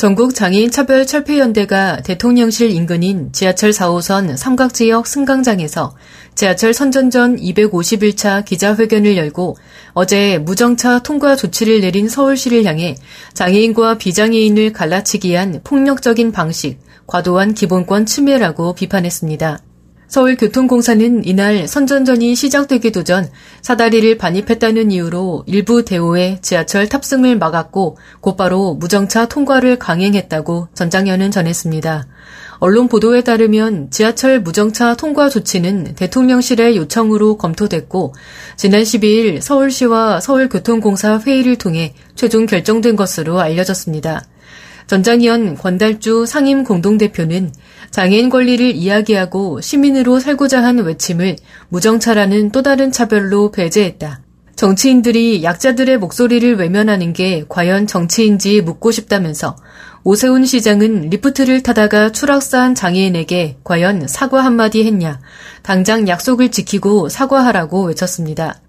전국 장애인 차별 철폐연대가 대통령실 인근인 지하철 4호선 삼각지역 승강장에서 지하철 선전전 251차 기자회견을 열고 어제 무정차 통과 조치를 내린 서울시를 향해 장애인과 비장애인을 갈라치기 한 폭력적인 방식, 과도한 기본권 침해라고 비판했습니다. 서울교통공사는 이날 선전전이 시작되기도 전 사다리를 반입했다는 이유로 일부 대우에 지하철 탑승을 막았고 곧바로 무정차 통과를 강행했다고 전장현은 전했습니다. 언론 보도에 따르면 지하철 무정차 통과 조치는 대통령실의 요청으로 검토됐고 지난 12일 서울시와 서울교통공사 회의를 통해 최종 결정된 것으로 알려졌습니다. 전장현 권달주 상임 공동대표는 장애인 권리를 이야기하고 시민으로 살고자 하는 외침을 무정차라는 또 다른 차별로 배제했다. 정치인들이 약자들의 목소리를 외면하는 게 과연 정치인지 묻고 싶다면서 오세훈 시장은 리프트를 타다가 추락사한 장애인에게 과연 사과 한마디 했냐. 당장 약속을 지키고 사과하라고 외쳤습니다.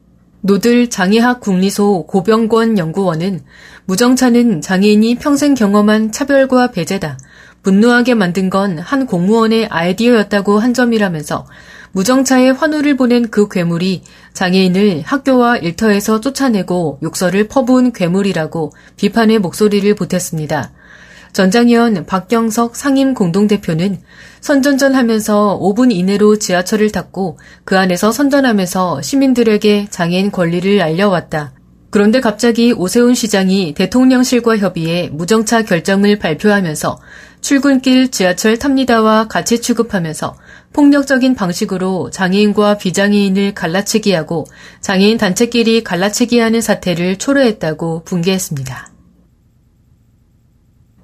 노들 장애학 궁리소 고병권 연구원은 무정차는 장애인이 평생 경험한 차별과 배제다. 분노하게 만든 건 한 공무원의 아이디어였다고 한 점이라면서 무정차에 환호를 보낸 그 괴물이 장애인을 학교와 일터에서 쫓아내고 욕설을 퍼부은 괴물이라고 비판의 목소리를 보탰습니다. 전장현 박경석 상임 공동대표는 선전전 하면서 5분 이내로 지하철을 탔고 그 안에서 선전하면서 시민들에게 장애인 권리를 알려왔다. 그런데 갑자기 오세훈 시장이 대통령실과 협의해 무정차 결정을 발표하면서 출근길 지하철 탑니다와 같이 취급하면서 폭력적인 방식으로 장애인과 비장애인을 갈라치기 하고 장애인 단체끼리 갈라치기 하는 사태를 초래했다고 분개했습니다.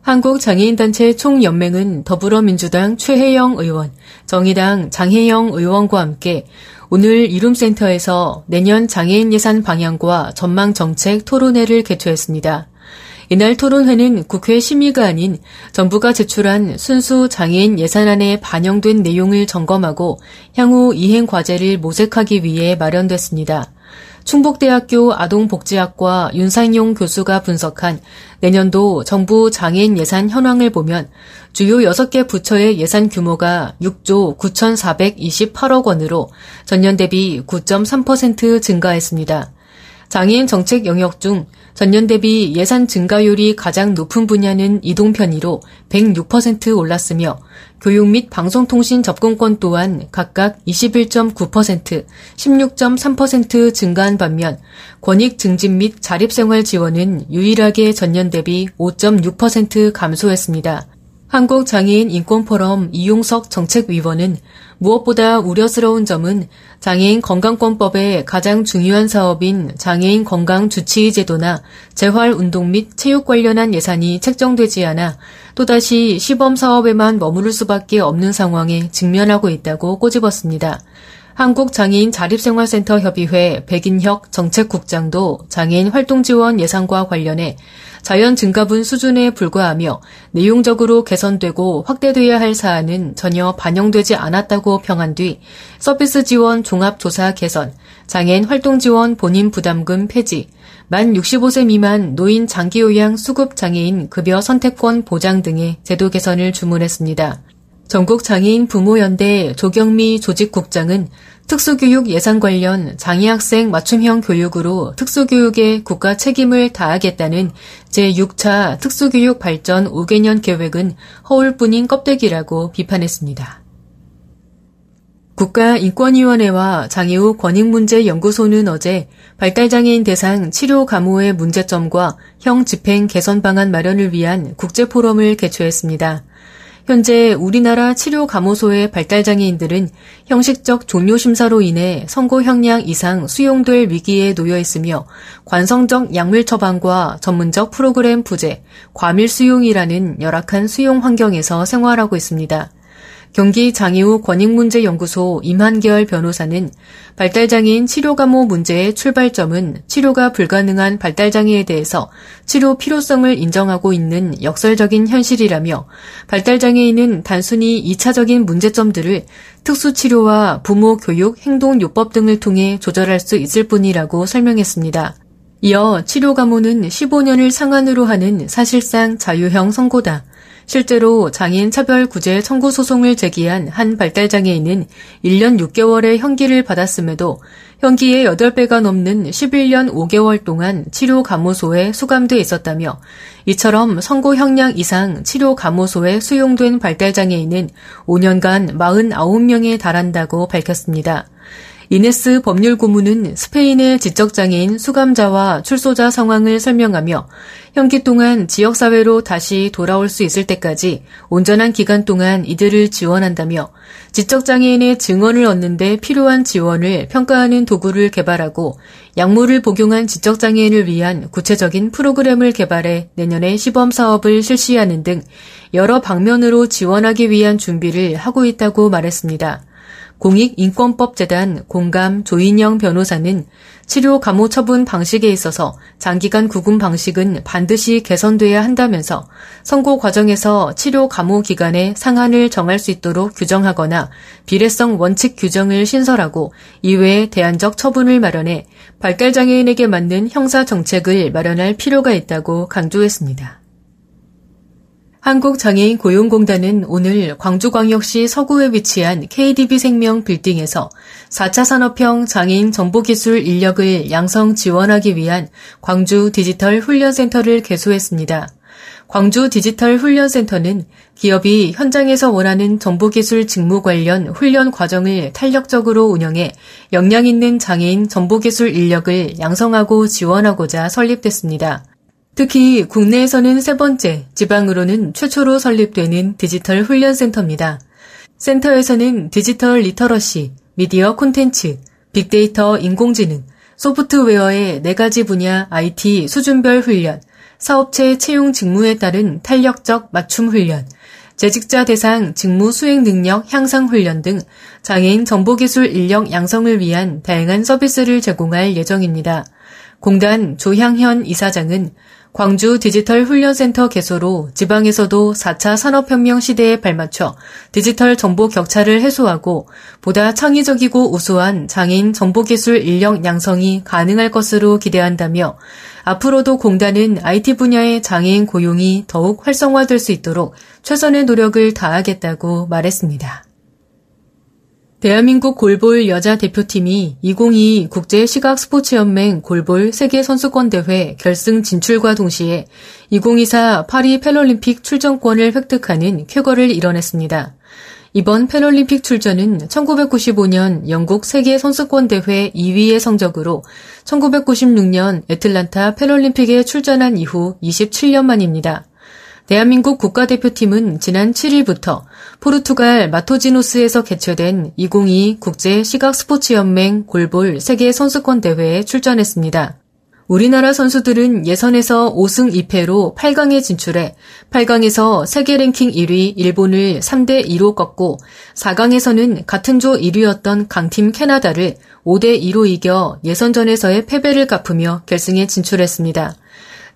한국장애인단체 총연맹은 더불어민주당 최혜영 의원, 정의당 장혜영 의원과 함께 오늘 이룸센터에서 내년 장애인 예산 방향과 전망 정책 토론회를 개최했습니다. 이날 토론회는 국회 심의가 아닌 정부가 제출한 순수 장애인 예산안에 반영된 내용을 점검하고 향후 이행 과제를 모색하기 위해 마련됐습니다. 충북대학교 아동복지학과 윤상용 교수가 분석한 내년도 정부 장애인 예산 현황을 보면 주요 6개 부처의 예산 규모가 6조 9,428억 원으로 전년 대비 9.3% 증가했습니다. 장애인 정책 영역 중 전년 대비 예산 증가율이 가장 높은 분야는 이동 편의로 106% 올랐으며 교육 및 방송통신 접근권 또한 각각 21.9%, 16.3% 증가한 반면 권익 증진 및 자립생활 지원은 유일하게 전년 대비 5.6% 감소했습니다. 한국장애인 인권포럼 이용석 정책위원은 무엇보다 우려스러운 점은 장애인 건강권법의 가장 중요한 사업인 장애인 건강 주치의 제도나 재활운동 및 체육 관련한 예산이 책정되지 않아 또다시 시범 사업에만 머무를 수밖에 없는 상황에 직면하고 있다고 꼬집었습니다. 한국장애인 자립생활센터 협의회 백인혁 정책국장도 장애인 활동 지원 예산과 관련해 자연 증가분 수준에 불과하며 내용적으로 개선되고 확대돼야 할 사안은 전혀 반영되지 않았다고 평한 뒤 서비스 지원 종합조사 개선, 장애인 활동 지원 본인 부담금 폐지, 만 65세 미만 노인 장기 요양 수급 장애인 급여 선택권 보장 등의 제도 개선을 주문했습니다. 전국 장애인 부모연대 조경미 조직국장은 특수교육 예산 관련 장애학생 맞춤형 교육으로 특수교육에 국가 책임을 다하겠다는 제6차 특수교육 발전 5개년 계획은 허울뿐인 껍데기라고 비판했습니다. 국가인권위원회와 장애우 권익문제연구소는 어제 발달장애인 대상 치료 감호의 문제점과 형 집행 개선 방안 마련을 위한 국제포럼을 개최했습니다. 현재 우리나라 치료 감호소의 발달장애인들은 형식적 종료 심사로 인해 선고 형량 이상 수용될 위기에 놓여 있으며 관성적 약물 처방과 전문적 프로그램 부재, 과밀 수용이라는 열악한 수용 환경에서 생활하고 있습니다. 경기 장애우 권익문제연구소 임한계열 변호사는 발달장애인 치료 감호 문제의 출발점은 치료가 불가능한 발달장애에 대해서 치료 필요성을 인정하고 있는 역설적인 현실이라며 발달장애인은 단순히 2차적인 문제점들을 특수치료와 부모 교육, 행동요법 등을 통해 조절할 수 있을 뿐이라고 설명했습니다. 이어 치료 감호는 15년을 상한으로 하는 사실상 자유형 선고다. 실제로 장애인 차별 구제 청구 소송을 제기한 한 발달장애인은 1년 6개월의 형기를 받았음에도 형기의 8배가 넘는 11년 5개월 동안 치료 감호소에 수감돼 있었다며 이처럼 선고 형량 이상 치료 감호소에 수용된 발달장애인은 5년간 49명에 달한다고 밝혔습니다. 이네스 법률 고문은 스페인의 지적장애인 수감자와 출소자 상황을 설명하며 형기 동안 지역사회로 다시 돌아올 수 있을 때까지 온전한 기간 동안 이들을 지원한다며 지적장애인의 증언을 얻는데 필요한 지원을 평가하는 도구를 개발하고 약물을 복용한 지적장애인을 위한 구체적인 프로그램을 개발해 내년에 시범 사업을 실시하는 등 여러 방면으로 지원하기 위한 준비를 하고 있다고 말했습니다. 공익인권법재단 공감 조인영 변호사는 치료 감호 처분 방식에 있어서 장기간 구금 방식은 반드시 개선돼야 한다면서 선고 과정에서 치료 감호 기간의 상한을 정할 수 있도록 규정하거나 비례성 원칙 규정을 신설하고 이외에 대안적 처분을 마련해 발달장애인에게 맞는 형사 정책을 마련할 필요가 있다고 강조했습니다. 한국장애인 고용공단은 오늘 광주광역시 서구에 위치한 KDB 생명 빌딩에서 4차 산업형 장애인 정보기술 인력을 양성 지원하기 위한 광주 디지털 훈련센터를 개소했습니다. 광주 디지털 훈련센터는 기업이 현장에서 원하는 정보기술 직무 관련 훈련 과정을 탄력적으로 운영해 역량 있는 장애인 정보기술 인력을 양성하고 지원하고자 설립됐습니다. 특히 국내에서는 세 번째, 지방으로는 최초로 설립되는 디지털 훈련센터입니다. 센터에서는 디지털 literacy, 미디어 콘텐츠, 빅데이터 인공지능, 소프트웨어의 네 가지 분야 IT 수준별 훈련, 사업체 채용 직무에 따른 탄력적 맞춤 훈련, 재직자 대상 직무 수행 능력 향상 훈련 등 장애인 정보기술 인력 양성을 위한 다양한 서비스를 제공할 예정입니다. 공단 조향현 이사장은 광주 디지털 훈련센터 개소로 지방에서도 4차 산업혁명 시대에 발맞춰 디지털 정보 격차를 해소하고 보다 창의적이고 우수한 장애인 정보기술 인력 양성이 가능할 것으로 기대한다며 앞으로도 공단은 IT 분야의 장애인 고용이 더욱 활성화될 수 있도록 최선의 노력을 다하겠다고 말했습니다. 대한민국 골볼 여자 대표팀이 2022 국제 시각 스포츠 연맹 골볼 세계 선수권 대회 결승 진출과 동시에 2024 파리 패럴림픽 출전권을 획득하는 쾌거를 이뤄냈습니다. 이번 패럴림픽 출전은 1995년 영국 세계 선수권 대회 2위의 성적으로 1996년 애틀란타 패럴림픽에 출전한 이후 27년 만입니다. 대한민국 국가대표팀은 지난 7일부터 포르투갈 마토지노스에서 개최된 2022 국제 시각 스포츠 연맹 골볼 세계 선수권 대회에 출전했습니다. 우리나라 선수들은 예선에서 5승 2패로 8강에 진출해 8강에서 세계 랭킹 1위 일본을 3대 2로 꺾고 4강에서는 같은 조 1위였던 강팀 캐나다를 5대 2로 이겨 예선전에서의 패배를 갚으며 결승에 진출했습니다.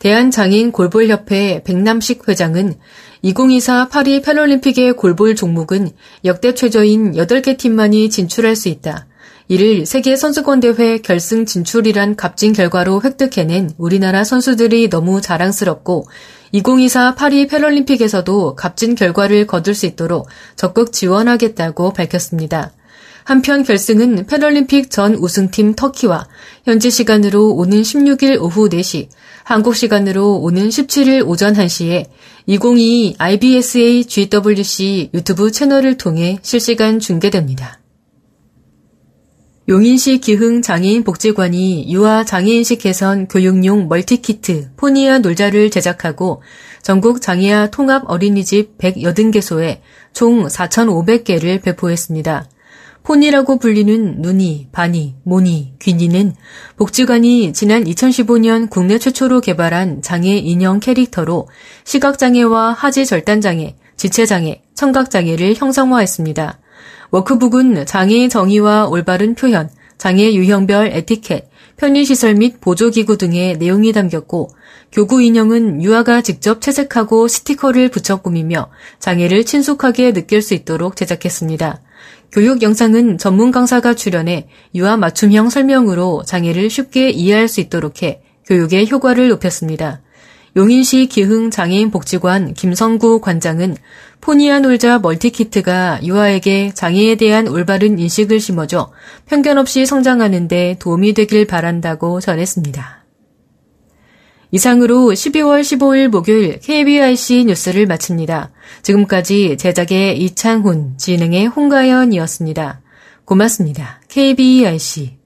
대한장애인 골볼협회 백남식 회장은 2024 파리 패럴림픽의 골볼 종목은 역대 최저인 8개 팀만이 진출할 수 있다. 이를 세계 선수권대회 결승 진출이란 값진 결과로 획득해낸 우리나라 선수들이 너무 자랑스럽고 2024 파리 패럴림픽에서도 값진 결과를 거둘 수 있도록 적극 지원하겠다고 밝혔습니다. 한편 결승은 패럴림픽 전 우승팀 터키와 현지 시간으로 오는 16일 오후 4시, 한국 시간으로 오는 17일 오전 1시에 2022 IBSA GWC 유튜브 채널을 통해 실시간 중계됩니다. 용인시 기흥 장애인 복지관이 유아 장애인식 개선 교육용 멀티키트 포니아 놀자를 제작하고 전국 장애아 통합 어린이집 180개소에 총 4,500개를 배포했습니다. 폰이라고 불리는 눈이, 바니, 모니, 귀니는 복지관이 지난 2015년 국내 최초로 개발한 장애 인형 캐릭터로 시각장애와 하지 절단장애, 지체장애, 청각장애를 형성화했습니다. 워크북은 장애의 정의와 올바른 표현, 장애 유형별 에티켓, 편의시설 및 보조기구 등의 내용이 담겼고 교구 인형은 유아가 직접 채색하고 스티커를 붙여 꾸미며 장애를 친숙하게 느낄 수 있도록 제작했습니다. 교육 영상은 전문 강사가 출연해 유아 맞춤형 설명으로 장애를 쉽게 이해할 수 있도록 해 교육의 효과를 높였습니다. 용인시 기흥 장애인 복지관 김성구 관장은 포니아 놀자 멀티키트가 유아에게 장애에 대한 올바른 인식을 심어줘 편견 없이 성장하는 데 도움이 되길 바란다고 전했습니다. 이상으로 12월 15일 목요일 KBIC 뉴스를 마칩니다. 지금까지 제작의 이창훈, 진행의 홍가연이었습니다. 고맙습니다. KBIC